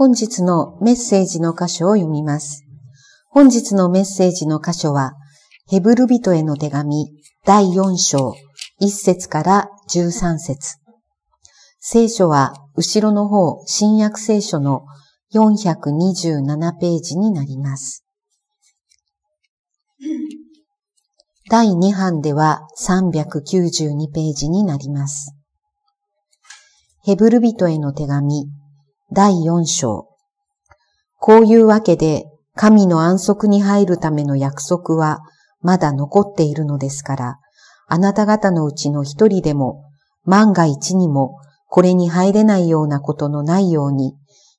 本日のメッセージの箇所を読みます。本日のメッセージの箇所は、ヘブル人への手紙第4章1節から13節聖書は後ろの方、新約聖書の427ページになります。第2版では392ページになります。ヘブル人への手紙第4章。こういうわけで、神の安息に入るための約束はまだ残っているのですから、あなた方のうちの一人でも、万が一にもこれに入れないようなことのないように、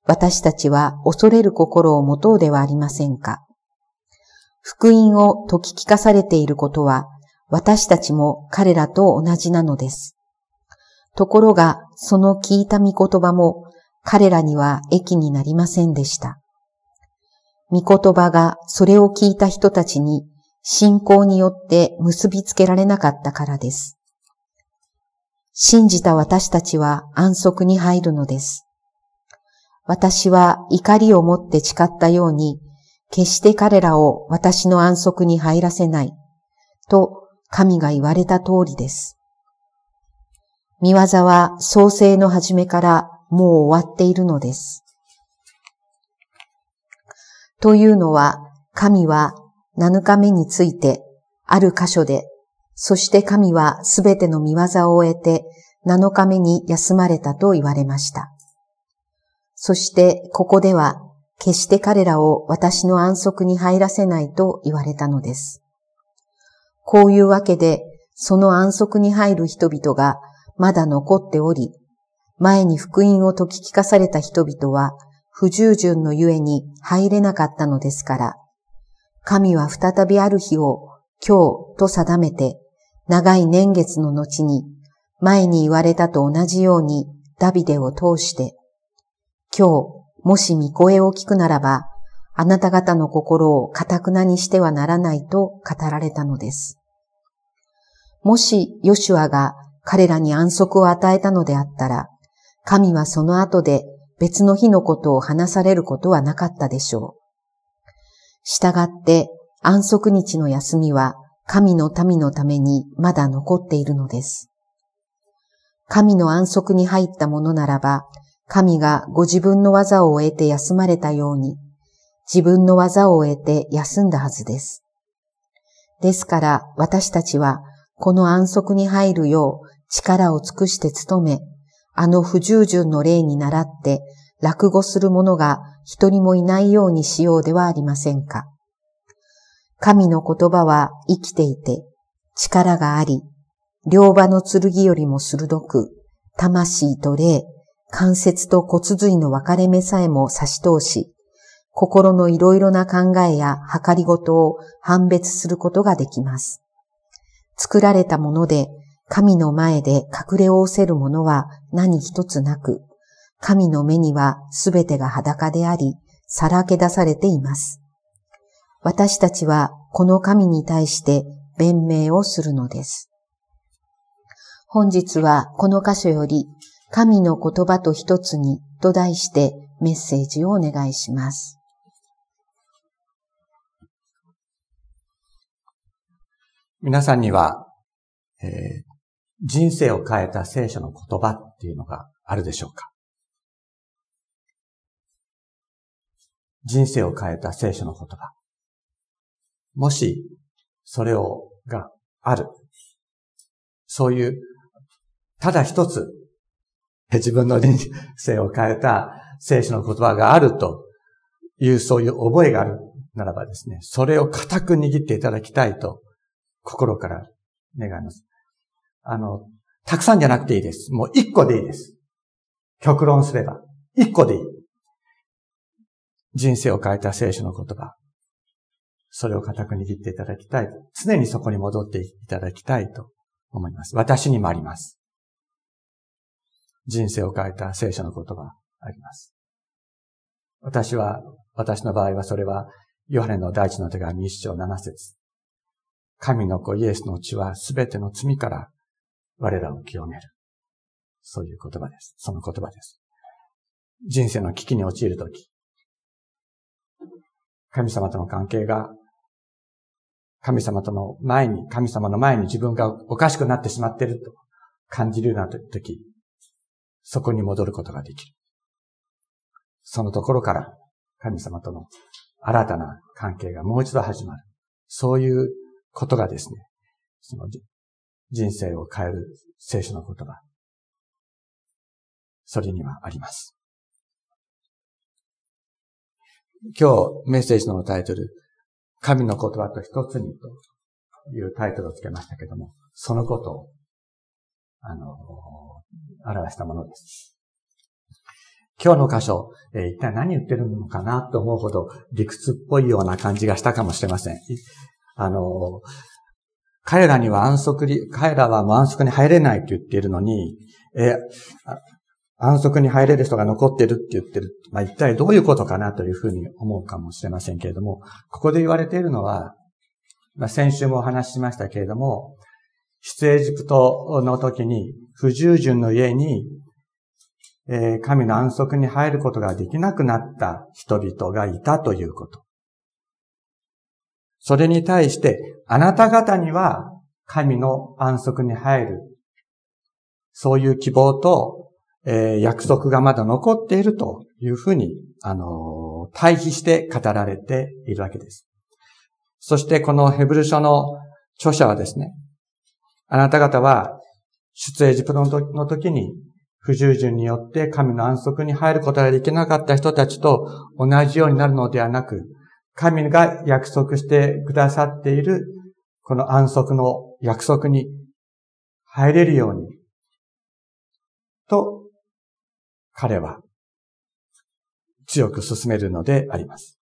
私たちは恐れる心を持とうではありませんか。福音を解き聞かされていることは、私たちも彼らと同じなのです。ところが、その聞いた御言葉も、彼らには益になりませんでした。御言葉がそれを聞いた人たちに信仰によって結びつけられなかったからです。信じた私たちは安息に入るのです。私は怒りを持って誓ったように、決して彼らを私の安息に入らせない、と神が言われた通りです。見業は創世の初めからもう終わっているのです。というのは、神は7日目について、ある箇所で、そして神はすべての見業を終えて、7日目に休まれたと言われました。そして、ここでは、決して彼らを私の安息に入らせないと言われたのです。こういうわけで、その安息に入る人々がまだ残っており、前に福音を解き聞かされた人々は、不従順のゆえに入れなかったのですから、神は再びある日を今日と定めて、長い年月の後に、前に言われたと同じようにダビデを通して、今日、もし御声を聞くならば、あなた方の心を堅くなにしてはならないと語られたのです。もしヨシュアが彼らに安息を与えたのであったら、神はその後で別の日のことを話されることはなかったでしょう。したがって安息日の休みは神の民のためにまだ残っているのです。神の安息に入ったものならば、神がご自分の技を終えて休まれたように、自分の技を終えて休んだはずです。ですから私たちはこの安息に入るよう力を尽くして努め、あの不従順の例に倣って落語する者が一人もいないようにしようではありませんか。神の言葉は生きていて力があり、両刃の剣よりも鋭く、魂と霊、関節と骨髄の分かれ目さえも差し通し、心のいろいろな考えや計りごとを判別することができます。作られたもので、神の前で隠れおせるものは何一つなく、神の目にはすべてが裸であり、さらけ出されています。私たちはこの神に対して弁明をするのです。本日はこの箇所より神の言葉と一つにと題してメッセージをお願いします。皆さんには、えー、人生を変えた聖書の言葉っていうのがあるでしょうか？人生を変えた聖書の言葉。もし、それを、がある。そういう、ただ一つ、自分の人生を変えた聖書の言葉があるという、そういう覚えがあるならばですね、それを固く握っていただきたいと、心から願います。あの、たくさんじゃなくていいです。もう一個でいいです。極論すれば。一個でいい。人生を変えた聖書の言葉。それを固く握っていただきたい。常にそこに戻っていただきたいと思います。私にもあります。人生を変えた聖書の言葉あります。私は、私の場合はそれは、ヨハネの第一の手紙一章七節神の子イエスの血はすべての罪から我らを清める。そういう言葉です。その言葉です。人生の危機に陥るとき、神様との関係が、神様との前に、神様の前に自分がおかしくなってしまっていると感じるようなとき、そこに戻ることができる。そのところから神様との新たな関係がもう一度始まる。そういうことがですね、その人生を変える聖書の言葉。それにはあります。今日メッセージのタイトル、神の言葉と一つにというタイトルをつけましたけども、そのことを、あの、表したものです。今日の箇所、えー、一体何言ってるのかなと思うほど理屈っぽいような感じがしたかもしれません。あの、彼らには安息に、彼らはもう安息に入れないと言っているのに、え安息に入れる人が残ってるって言ってる。まあ、一体どういうことかなというふうに思うかもしれませんけれども、ここで言われているのは、まあ、先週もお話ししましたけれども、出エジプトの時に不従順の家に、えー、神の安息に入ることができなくなった人々がいたということ。それに対して、あなた方には神の安息に入る、そういう希望と、えー、約束がまだ残っているというふうに、あのー、対比して語られているわけです。そしてこのヘブル書の著者はですね、あなた方は出エジプトの時に不従順によって神の安息に入ることができなかった人たちと同じようになるのではなく、神が約束してくださっている、この安息の約束に入れるように、と、彼は強く進めるのであります。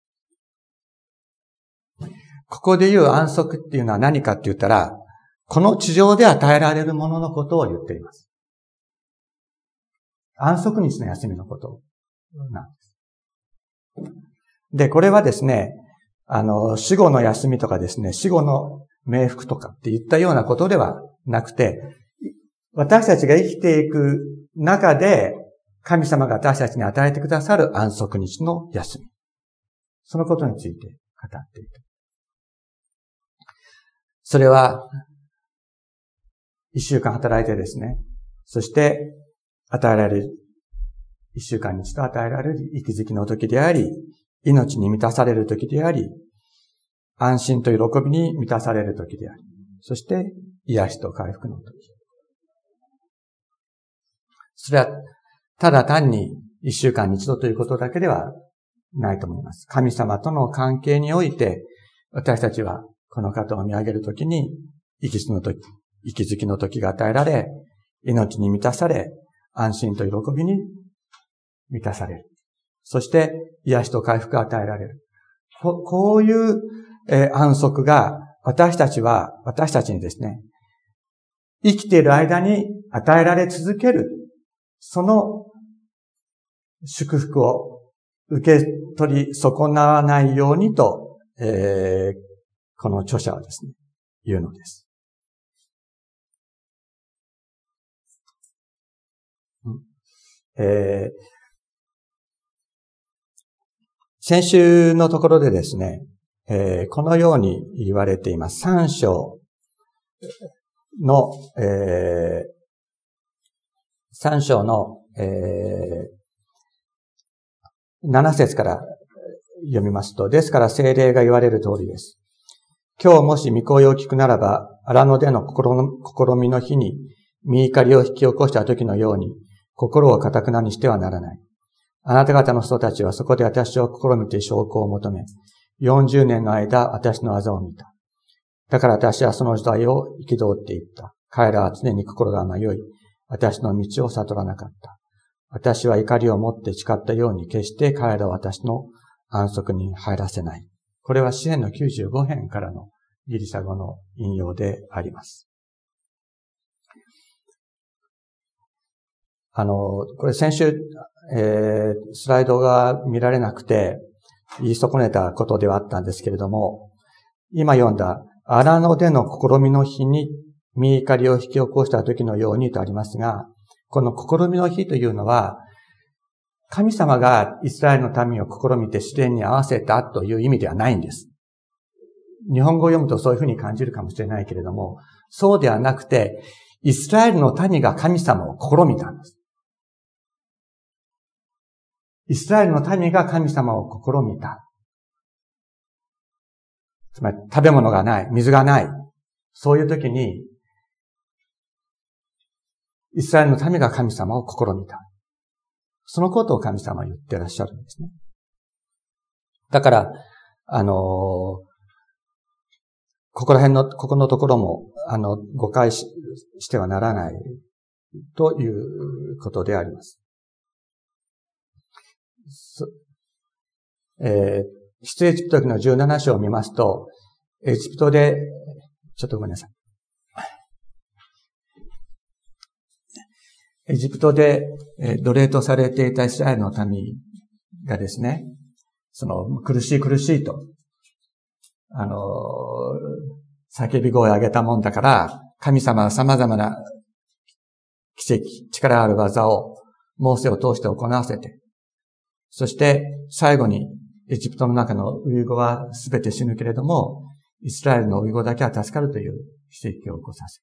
ここで言う安息っていうのは何かって言ったら、この地上で与えられるもののことを言っています。安息日の休みのことなんです。で、これはですね、あの、死後の休みとかですね、死後の冥福とかって言ったようなことではなくて、私たちが生きていく中で、神様が私たちに与えてくださる安息日の休み。そのことについて語っている。それは、一週間働いてですね、そして与えられる、一週間に一度与えられる息づきの時であり、命に満たされる時であり、安心と喜びに満たされる時であり、そして癒しと回復の時。それは、ただ単に一週間に一度ということだけではないと思います。神様との関係において、私たちはこの方を見上げるときに、息づの時、息づきの時が与えられ、命に満たされ、安心と喜びに満たされる。そして、癒しと回復が与えられる。こういう、えー、安息が、私たちは、私たちにですね、生きている間に与えられ続ける。その祝福を受け取り損なわないようにと、えー、この著者はですね、言うのです。えー、先週のところでですね、えー、このように言われています。三章の、えー、三章の、えー、7節から読みますと、ですから精霊が言われる通りです。今日もし御声を聞くならば、荒野での心試みの日に、見怒りを引き起こした時のように、心を堅くなにしてはならない。あなた方の人たちはそこで私を試みて証拠を求め、40年の間私の技を見た。だから私はその時代を憤っていった。彼らは常に心が迷い、私の道を悟らなかった。私は怒りを持って誓ったように決して彼らは私の安息に入らせない。これは支援の95編からのギリシャ語の引用であります。あの、これ先週、えー、スライドが見られなくて、言い損ねたことではあったんですけれども、今読んだ、荒野での試みの日に、見怒りを引き起こした時のようにとありますが、この試みの日というのは、神様がイスラエルの民を試みて試練に合わせたという意味ではないんです。日本語を読むとそういうふうに感じるかもしれないけれども、そうではなくて、イスラエルの民が神様を試みたんです。イスラエルの民が神様を試みた。つまり食べ物がない、水がない。そういう時に、イスラエルの民が神様を試みた。そのことを神様は言ってらっしゃるんですね。だから、あの、ここら辺の、ここのところも、あの、誤解ししてはならないということであります。えー、出エジプト記の17章を見ますと、エジプトで、ちょっとごめんなさい。エジプトで奴隷とされていたイスラエルの民がですね、その苦しい苦しいと、あの、叫び声を上げたもんだから、神様は様々な奇跡、力ある技をモーセを通して行わせて、そして最後にエジプトの中のウイゴは全て死ぬけれども、イスラエルのウイゴだけは助かるという奇跡を起こさせ、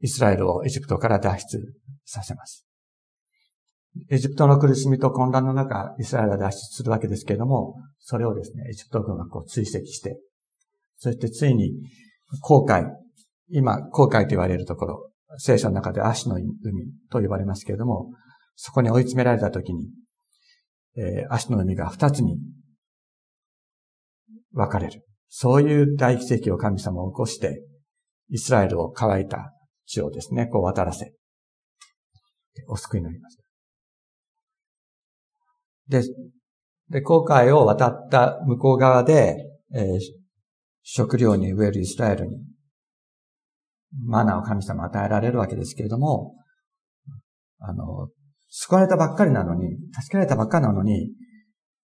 イスラエルをエジプトから脱出させます。エジプトの苦しみと混乱の中、イスラエルは脱出するわけですけれども、それをですね、エジプト軍がこう追跡して、そしてついに、航海、今、航海と言われるところ、聖書の中で足の海と呼ばれますけれども、そこに追い詰められたときに、えー、足の海が二つに分かれる。そういう大奇跡を神様を起こして、イスラエルを乾いた地をですね、こう渡らせ、お救いになりました。で、で、航海を渡った向こう側で、えー、食料に植えるイスラエルに、マナーを神様与えられるわけですけれども、あの、救われたばっかりなのに、助けられたばっかりなのに、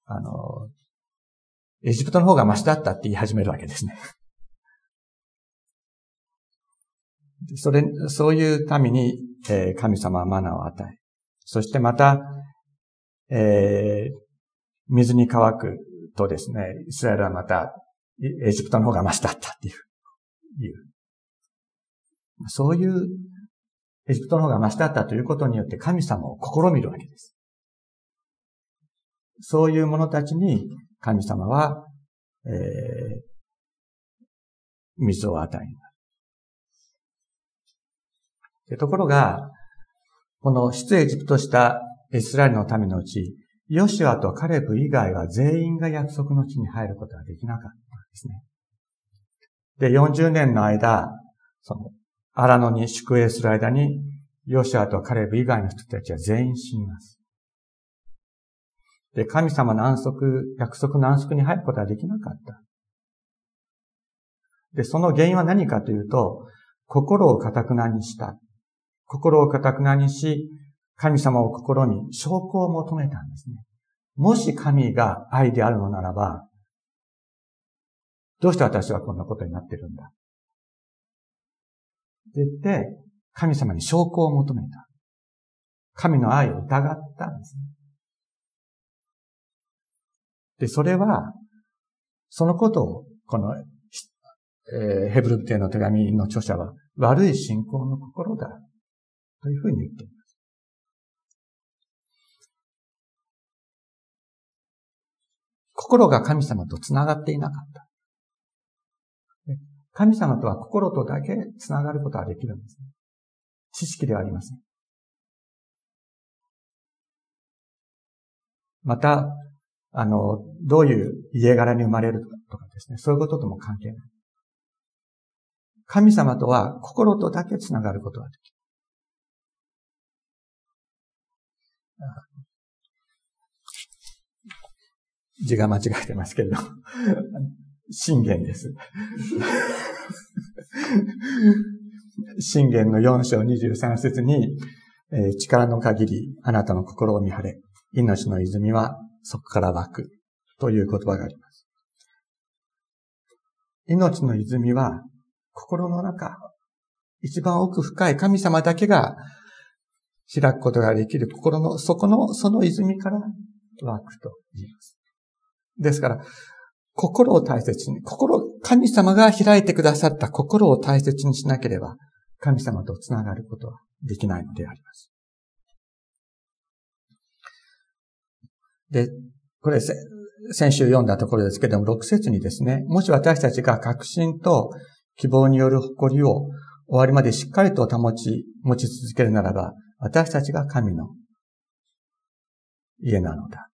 あの、エジプトの方がマシだったって言い始めるわけですね。それ、そういう民に、えー、神様はマナーを与え、そしてまた、えー、水に乾くとですね、イスラエルはまた、エジプトの方がマシだったっていう、いう。そういう、エジプトの方がマシだったということによって神様を試みるわけです。そういう者たちに神様は、えー、水を与える。ところが、この出エジプトしたイスラエルの民のうち、ヨシュアとカレブ以外は全員が約束の地に入ることができなかったんですね。で、40年の間、その、荒野に宿営する間に、ヨシアとカレブ以外の人たちは全員死にます。で、神様の安息、約束の安息に入ることはできなかった。で、その原因は何かというと、心を堅くなにした。心を堅くなにし、神様を試み、証拠を求めたんですね。もし神が愛であるのならば、どうして私はこんなことになってるんだ？言って、神様に証拠を求めた。神の愛を疑ったんです。で、それは、そのことを、この、えー、ヘブルテの手紙の著者は、悪い信仰の心だ。というふうに言っています。心が神様と繋がっていなかった。神様とは心とだけ繋がることができるんです、ね。知識ではありません。また、あの、どういう家柄に生まれるとかですね、そういうこととも関係ない。神様とは心とだけ繋がることができる。字が間違えてますけれど、信玄です。信玄の4章23節に、えー、力の限りあなたの心を見張れ。命の泉はそこから湧く。という言葉があります。命の泉は心の中、一番奥深い神様だけが開くことができる心の底のその泉から湧くと言います。ですから、心を大切に、心、神様が開いてくださった心を大切にしなければ、神様と繋がることはできないのであります。で、これ、先週読んだところですけれども、6節にですね、もし私たちが確信と希望による誇りを終わりまでしっかりと保ち、持ち続けるならば、私たちが神の家なのだ。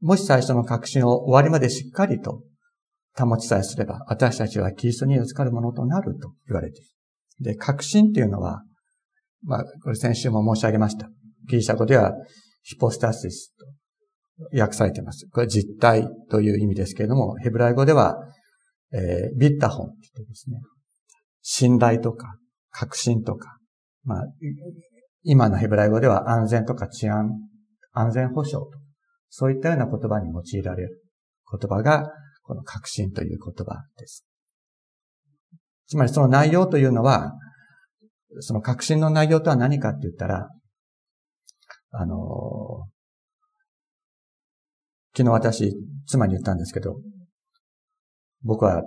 もし最初の確信を終わりまでしっかりと保ちさえすれば、私たちはキリストに預かるものとなると言われている。で、確信っていうのは、まあ、これ先週も申し上げました。ギリシャ語では、ヒポスタシスと訳されています。これ実体という意味ですけれども、ヘブライ語では、えー、ビッタホンって言ってですね、信頼とか、確信とか、まあ、今のヘブライ語では安全とか治安、安全保障と、そういったような言葉に用いられる言葉が、この確信という言葉です。つまりその内容というのは、その確信の内容とは何かって言ったら、あの、昨日私、妻に言ったんですけど、僕は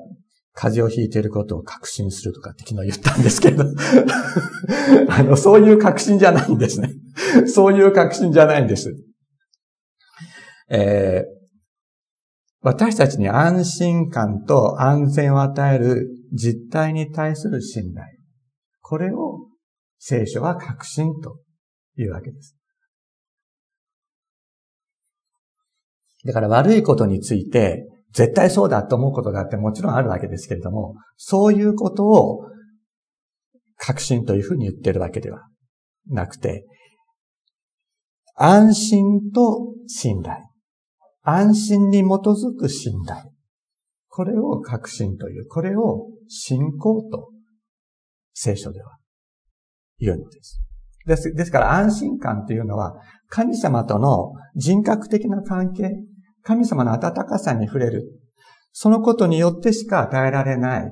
風邪をひいていることを確信するとかって昨日言ったんですけど あの、そういう確信じゃないんですね。そういう確信じゃないんです。えー、私たちに安心感と安全を与える実態に対する信頼。これを聖書は確信というわけです。だから悪いことについて絶対そうだと思うことだってもちろんあるわけですけれども、そういうことを確信というふうに言ってるわけではなくて、安心と信頼。安心に基づく信頼。これを確信という、これを信仰と聖書では言うのです。です。ですから安心感というのは神様との人格的な関係、神様の温かさに触れる。そのことによってしか与えられない。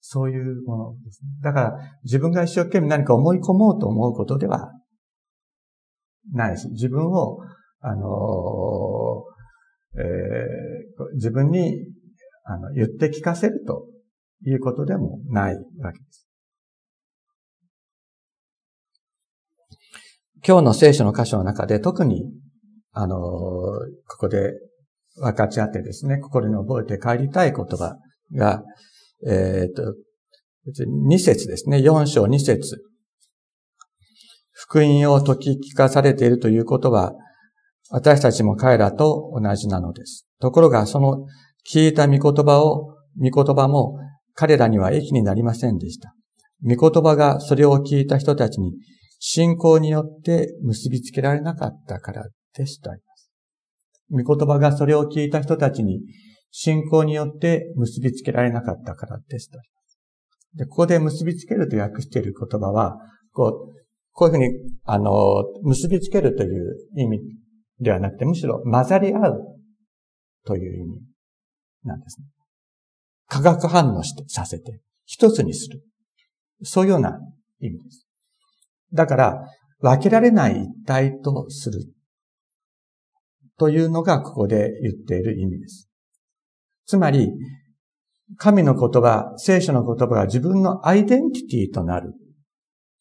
そういうものです、ね。だから自分が一生懸命何か思い込もうと思うことではないし、自分を、あの、えー、自分にあの言って聞かせるということでもないわけです。今日の聖書の箇所の中で特に、あの、ここで分かち合ってですね、心に覚えて帰りたい言葉が、えっ、ー、と、2節ですね、4章2節福音を解き聞かされているということは、私たちも彼らと同じなのです。ところが、その聞いた御言葉を、御言葉も彼らには益になりませんでした。御言葉がそれを聞いた人たちに信仰によって結びつけられなかったからですとあります。御言葉がそれを聞いた人たちに信仰によって結びつけられなかったからですとあります。で、ここで結びつけると訳している言葉は、こう、こういうふうに、あの、結びつけるという意味ではなくて、むしろ混ざり合うという意味なんですね。化学反応してさせて、一つにする。そういうような意味です。だから、分けられない一体とするというのがここで言っている意味です。つまり、神の言葉、聖書の言葉が自分のアイデンティティとなる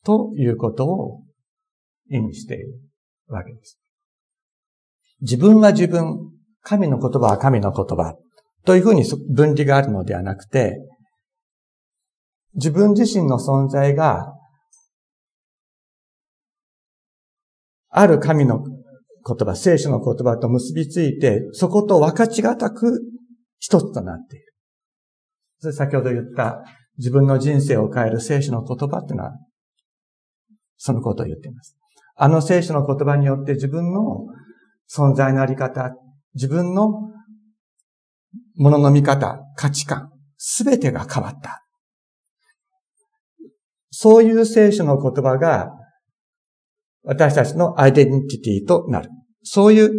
ということを意味しているわけです。自分は自分、神の言葉は神の言葉というふうに分離があるのではなくて、自分自身の存在がある神の言葉、聖書の言葉と結びついて、そこと分かちがたく一つとなっている。それ先ほど言った自分の人生を変える聖書の言葉っていうのは、そのことを言っています。あの聖書の言葉によって自分の存在のあり方、自分のものの見方、価値観、すべてが変わった。そういう聖書の言葉が私たちのアイデンティティとなる。そういう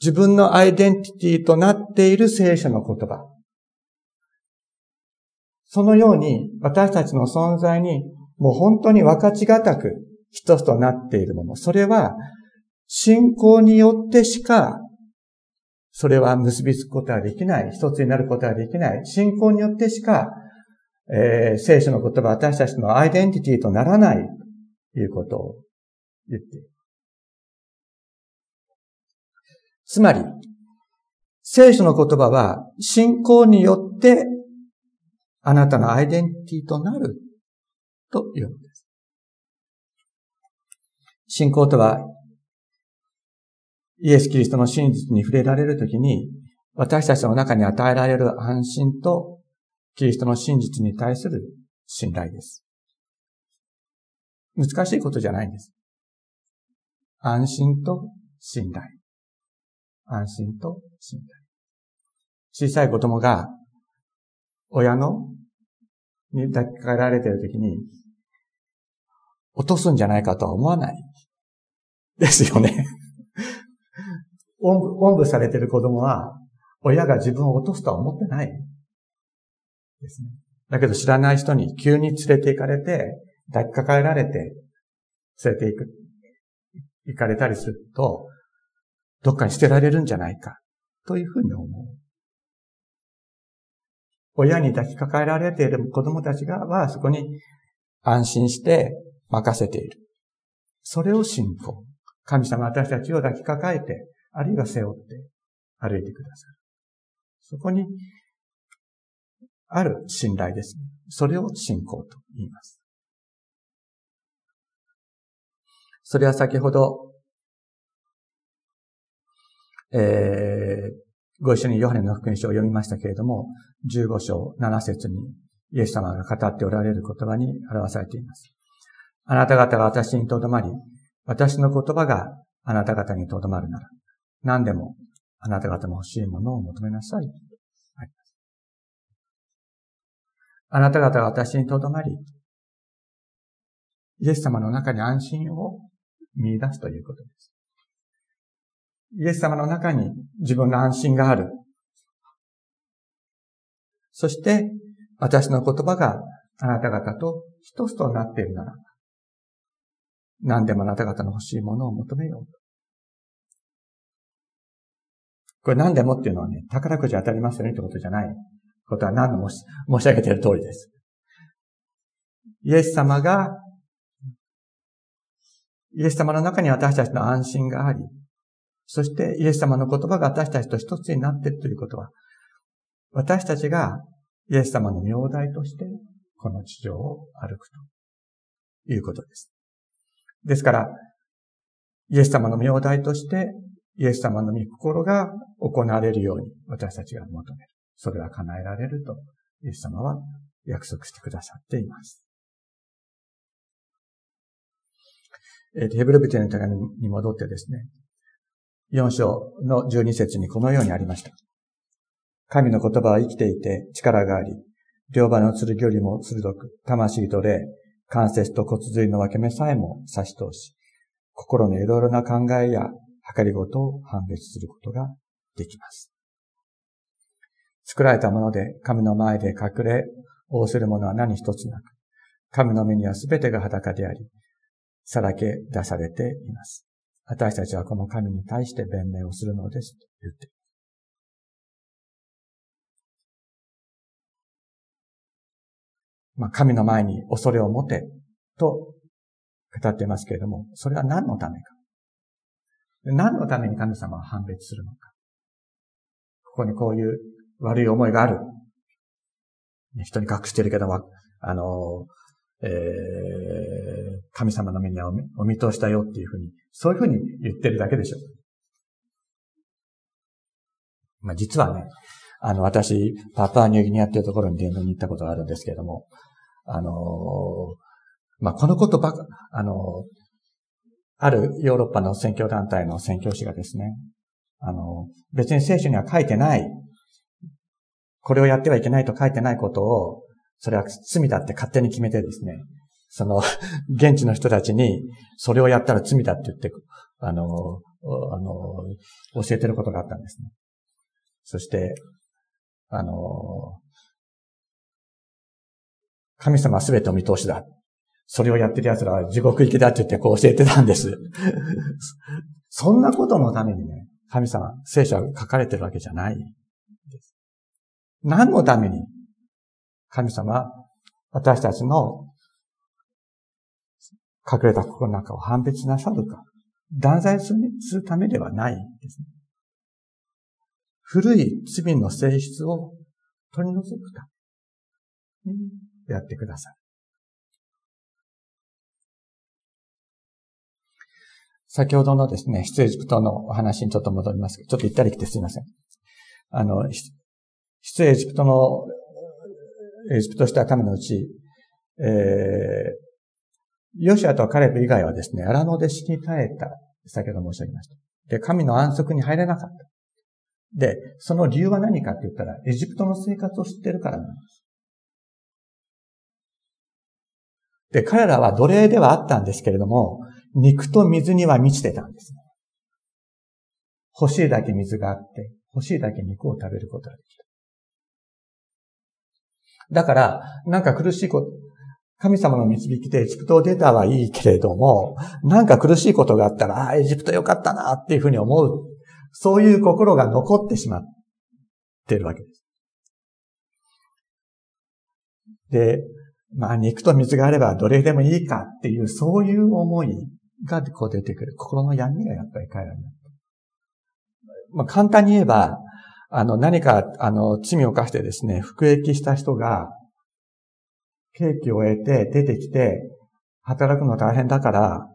自分のアイデンティティとなっている聖書の言葉。そのように私たちの存在にもう本当に分かちがたく一つとなっているもの。それは、信仰によってしか、それは結びつくことはできない。一つになることはできない。信仰によってしか、えー、聖書の言葉、私たちのアイデンティティとならないということを言っている。つまり、聖書の言葉は信仰によってあなたのアイデンティティとなるというのです。信仰とはイエス・キリストの真実に触れられるときに私たちの中に与えられる安心とキリストの真実に対する信頼です。難しいことじゃないんです。安心と信頼。安心と信頼。小さい子供が、親の、に抱きかえられているときに、落とすんじゃないかとは思わない。ですよね。おんぶ、おんぶされてる子供は、親が自分を落とすとは思ってない。ですね。だけど知らない人に急に連れて行かれて、抱きかかえられて、連れて行く、行かれたりすると、どっかに捨てられるんじゃないか、というふうに思う。親に抱きかかえられている子供たちがは、そこに安心して任せている。それを信仰。神様私たちを抱きかかえて、あるいは背負って歩いてくださる。そこに、ある信頼ですね。それを信仰と言います。それは先ほどえー、ご一緒にヨハネの福音書を読みましたけれども、15章7節にイエス様が語っておられる言葉に表されています。あなた方が私にとどまり、私の言葉があなた方にとどまるなら、何でもあなた方の欲しいものを求めなさい。あなた方が私にとどまり、イエス様の中に安心を見出すということです。イエス様の中に自分の安心がある。そして、私の言葉があなた方と一つとなっているなら、何でもあなた方の欲しいものを求めようと。これ何でもっていうのはね、宝くじ当たりますよねってことじゃないことは何度も申し上げている通りです。イエス様が、イエス様の中に私たちの安心があり、そしてイエス様の言葉が私たちと一つになっているということは、私たちがイエス様の名代としてこの地上を歩くということです。ですから、イエス様の名代としてイエス様の御心が行われるように私たちが求める。それは叶えられるとイエス様は約束してくださっています。えー、ヘブルビテの手紙に戻ってですね、4章の12節にこのようにありました。神の言葉は生きていて力があり、両刃の剣よりも鋭く、魂と霊、関節と骨髄の分け目さえも差し通し、心のいろいろな考えや計りごとを判別することができます。作られたもので神の前で隠れ、応するものは何一つなく、神の目にはすべてが裸であり、さらけ出されています。私たちはこの神に対して弁明をするのですと言っています。まあ、神の前に恐れを持てと語っていますけれども、それは何のためか。何のために神様は判別するのか。ここにこういう悪い思いがある。人に隠してるけど、あの、えー、神様の目にはお見通したよっていうふうに、そういうふうに言ってるだけでしょ。まあ、実はね、あの、私、パパニューギニアっていうところに伝道に行ったことがあるんですけれども、あのまあ、このことばか、あのあるヨーロッパの宣教団体の宣教師がですね、あの、別に聖書には書いてない、これをやってはいけないと書いてないことを、それは罪だって勝手に決めてですね、その、現地の人たちに、それをやったら罪だって言って、あの、あの、教えてることがあったんですね。そして、あの、神様は全てお見通しだ。それをやってる奴らは地獄行きだって言ってこう教えてたんです。そんなことのためにね、神様、聖書は書かれてるわけじゃないです何のために神様、私たちの隠れた心の中を判別なさるか、断罪するためではないですね。古い罪の性質を取り除くためにやってください。先ほどのですね、出エジプトのお話にちょっと戻りますけど、ちょっと行ったり来てすいません。あの、出エジプトの、エジプトしたためのうち、えー、ヨシアとカレブ以外はですね、荒野で死に絶えた、先ほど申し上げました。で、神の安息に入れなかった。で、その理由は何かって言ったら、エジプトの生活を知ってるからなんです。で、彼らは奴隷ではあったんですけれども、肉と水には満ちてたんです。欲しいだけ水があって、欲しいだけ肉を食べることができた。だから、なんか苦しいこと、神様の導きでエジプトを出たはいいけれども、なんか苦しいことがあったら、ああ、エジプトよかったなっていうふうに思うそういう心が残ってしまってるわけです。で、まあ肉と水があればどれでもいいかっていう、そういう思いがこう出てくる。心の闇がやっぱり彼らになった。まあ簡単に言えば、あの何か、あの罪を犯してですね、服役した人が、刑期を終えて出てきて、働くの大変だから、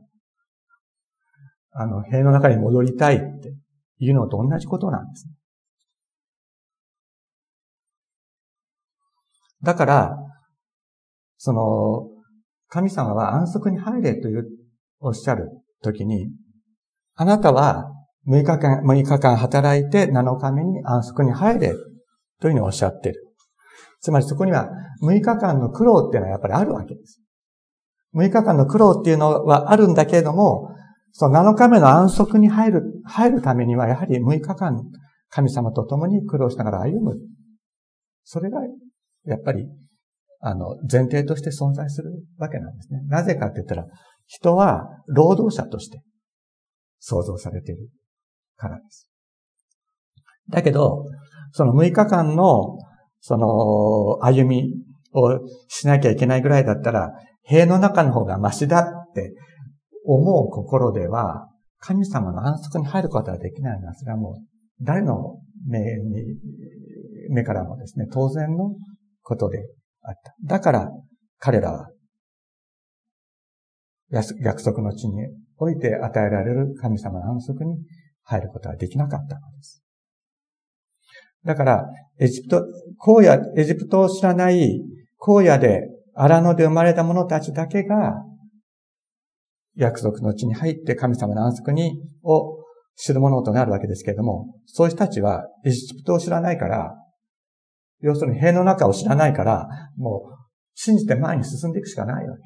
あの、塀の中に戻りたいっていうのと同じことなんです。だから、その、神様は安息に入れという、おっしゃるときに、あなたは6日間、6日間働いて7日目に安息に入れというふうにおっしゃってる。つまりそこには6日間の苦労っていうのはやっぱりあるわけです。6日間の苦労っていうのはあるんだけれども、その7日目の安息に入る、入るためには、やはり6日間、神様と共に苦労しながら歩む。それが、やっぱり、あの、前提として存在するわけなんですね。なぜかって言ったら、人は労働者として創造されているからです。だけど、その6日間の、その、歩みをしなきゃいけないぐらいだったら、塀の中の方がマシだって思う心では、神様の安息に入ることはできないのは、それはもう、誰の目に、目からもですね、当然のことであった。だから、彼らは、約束の地において与えられる神様の安息に入ることはできなかったのです。だから、エジプト、荒野、エジプトを知らない荒野で荒野で生まれた者たちだけが約束の地に入って神様の安息に、を知るものとなるわけですけれども、そういう人たちはエジプトを知らないから、要するに塀の中を知らないから、もう信じて前に進んでいくしかないわけ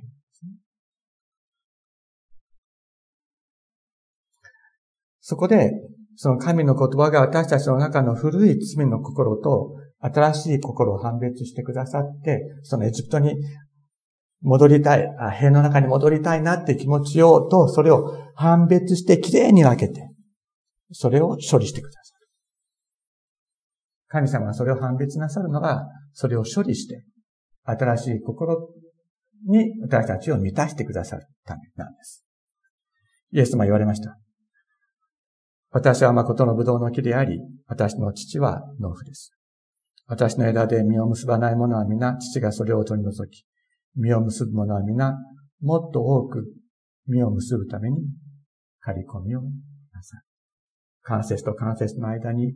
そこで、その神の言葉が私たちの中の古い罪の心と新しい心を判別してくださって、そのエジプトに戻りたい、塀の中に戻りたいなって気持ちを、と、それを判別してきれいに分けて、それを処理してください。神様がそれを判別なさるのが、それを処理して、新しい心に私たちを満たしてくださるためなんです。イエス様言われました。私は誠の葡萄の木であり、私の父は農夫です。私の枝で実を結ばない者は皆、父がそれを取り除き、実を結ぶ者は皆、もっと多く実を結ぶために、刈り込みをなさい。関節と関節の間に、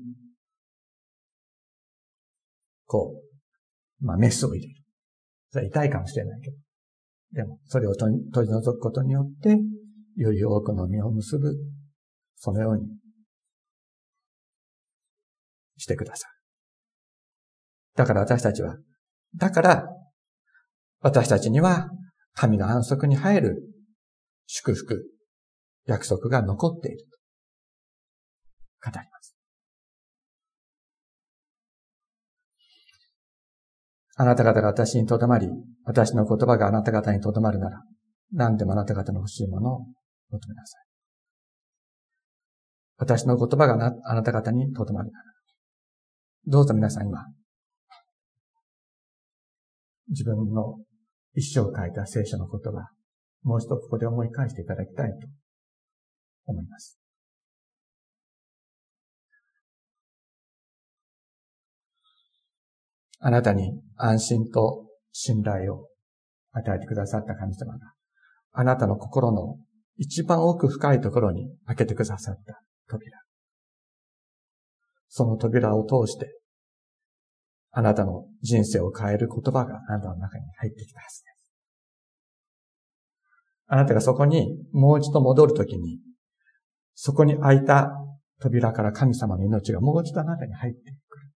こう、まあ、メスを入れる。それは痛いかもしれないけど。でも、それを取り除くことによって、より多くの実を結ぶ、そのようにしてください。だから私たちは、だから私たちには神の安息に入る祝福、約束が残っていると語ります。あなた方が私にとどまり、私の言葉があなた方にとどまるなら、何でもあなた方の欲しいものを求めなさい。私の言葉があなた方にとどまるなら。どうぞ皆さん今、自分の一生を書いた聖書の言葉、もう一度ここで思い返していただきたいと思います。あなたに安心と信頼を与えてくださった神様が、あなたの心の一番奥深いところに開けてくださった扉。その扉を通して、あなたの人生を変える言葉があなたの中に入ってきたはずです。あなたがそこにもう一度戻るときに、そこに開いた扉から神様の命がもう一度あなたに入ってくる。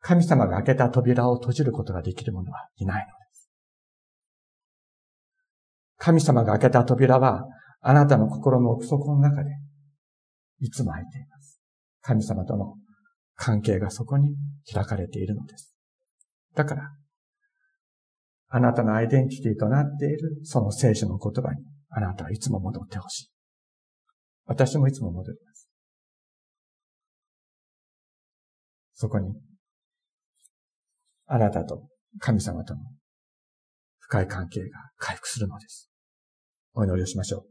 神様が開けた扉を閉じることができる者はいないのです。神様が開けた扉は、あなたの心の奥底の中で、いつも開いています。神様との関係がそこに開かれているのです。だから、あなたのアイデンティティとなっているその聖書の言葉に、あなたはいつも戻ってほしい。私もいつも戻ります。そこにあなたと神様との深い関係が回復するのです。お祈りをしましょう。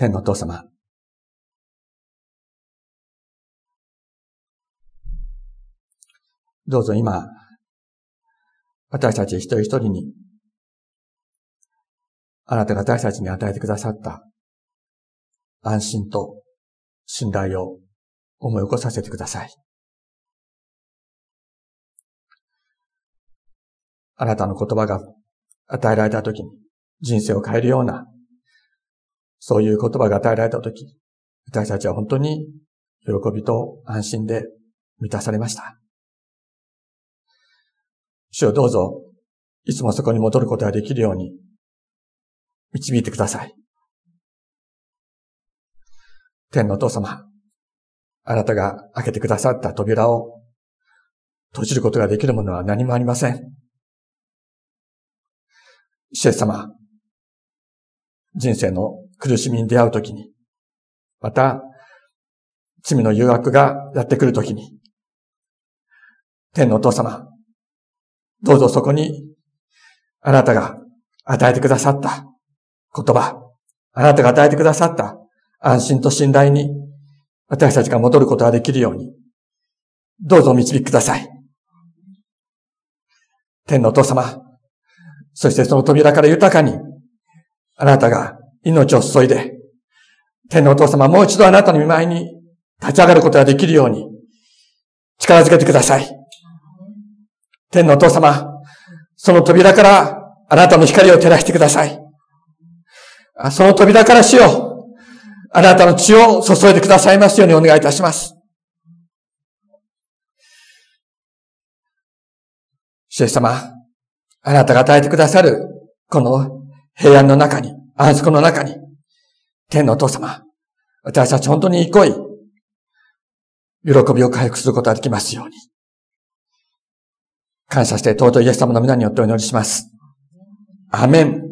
天のお父様。どうぞ今、私たち一人一人に、あなたが私たちに与えてくださった安心と信頼を思い起こさせてください。あなたの言葉が与えられたときに人生を変えるようなそういう言葉が与えられたとき、私たちは本当に喜びと安心で満たされました。主をどうぞ、いつもそこに戻ることができるように、導いてください。天のお父様、あなたが開けてくださった扉を閉じることができるものは何もありません。主イ様、人生の苦しみに出会うときに、また、罪の誘惑がやってくるときに、天のお父様、どうぞそこに、あなたが与えてくださった言葉、あなたが与えてくださった安心と信頼に、私たちが戻ることができるように、どうぞお導きください。天のお父様、そしてその扉から豊かに、あなたが命を注いで、天のお父様、もう一度あなたの見舞いに立ち上がることができるように、力づけてください。天のお父様、その扉からあなたの光を照らしてください。その扉から死を、あなたの血を注いでくださいますようにお願いいたします。主様、あなたが与えてくださる、この平安の中に、あそこの中に、天のお父様、私たち本当に憩い、喜びを回復することができますように。感謝して尊いイエス様の皆によってお祈りします。アメン。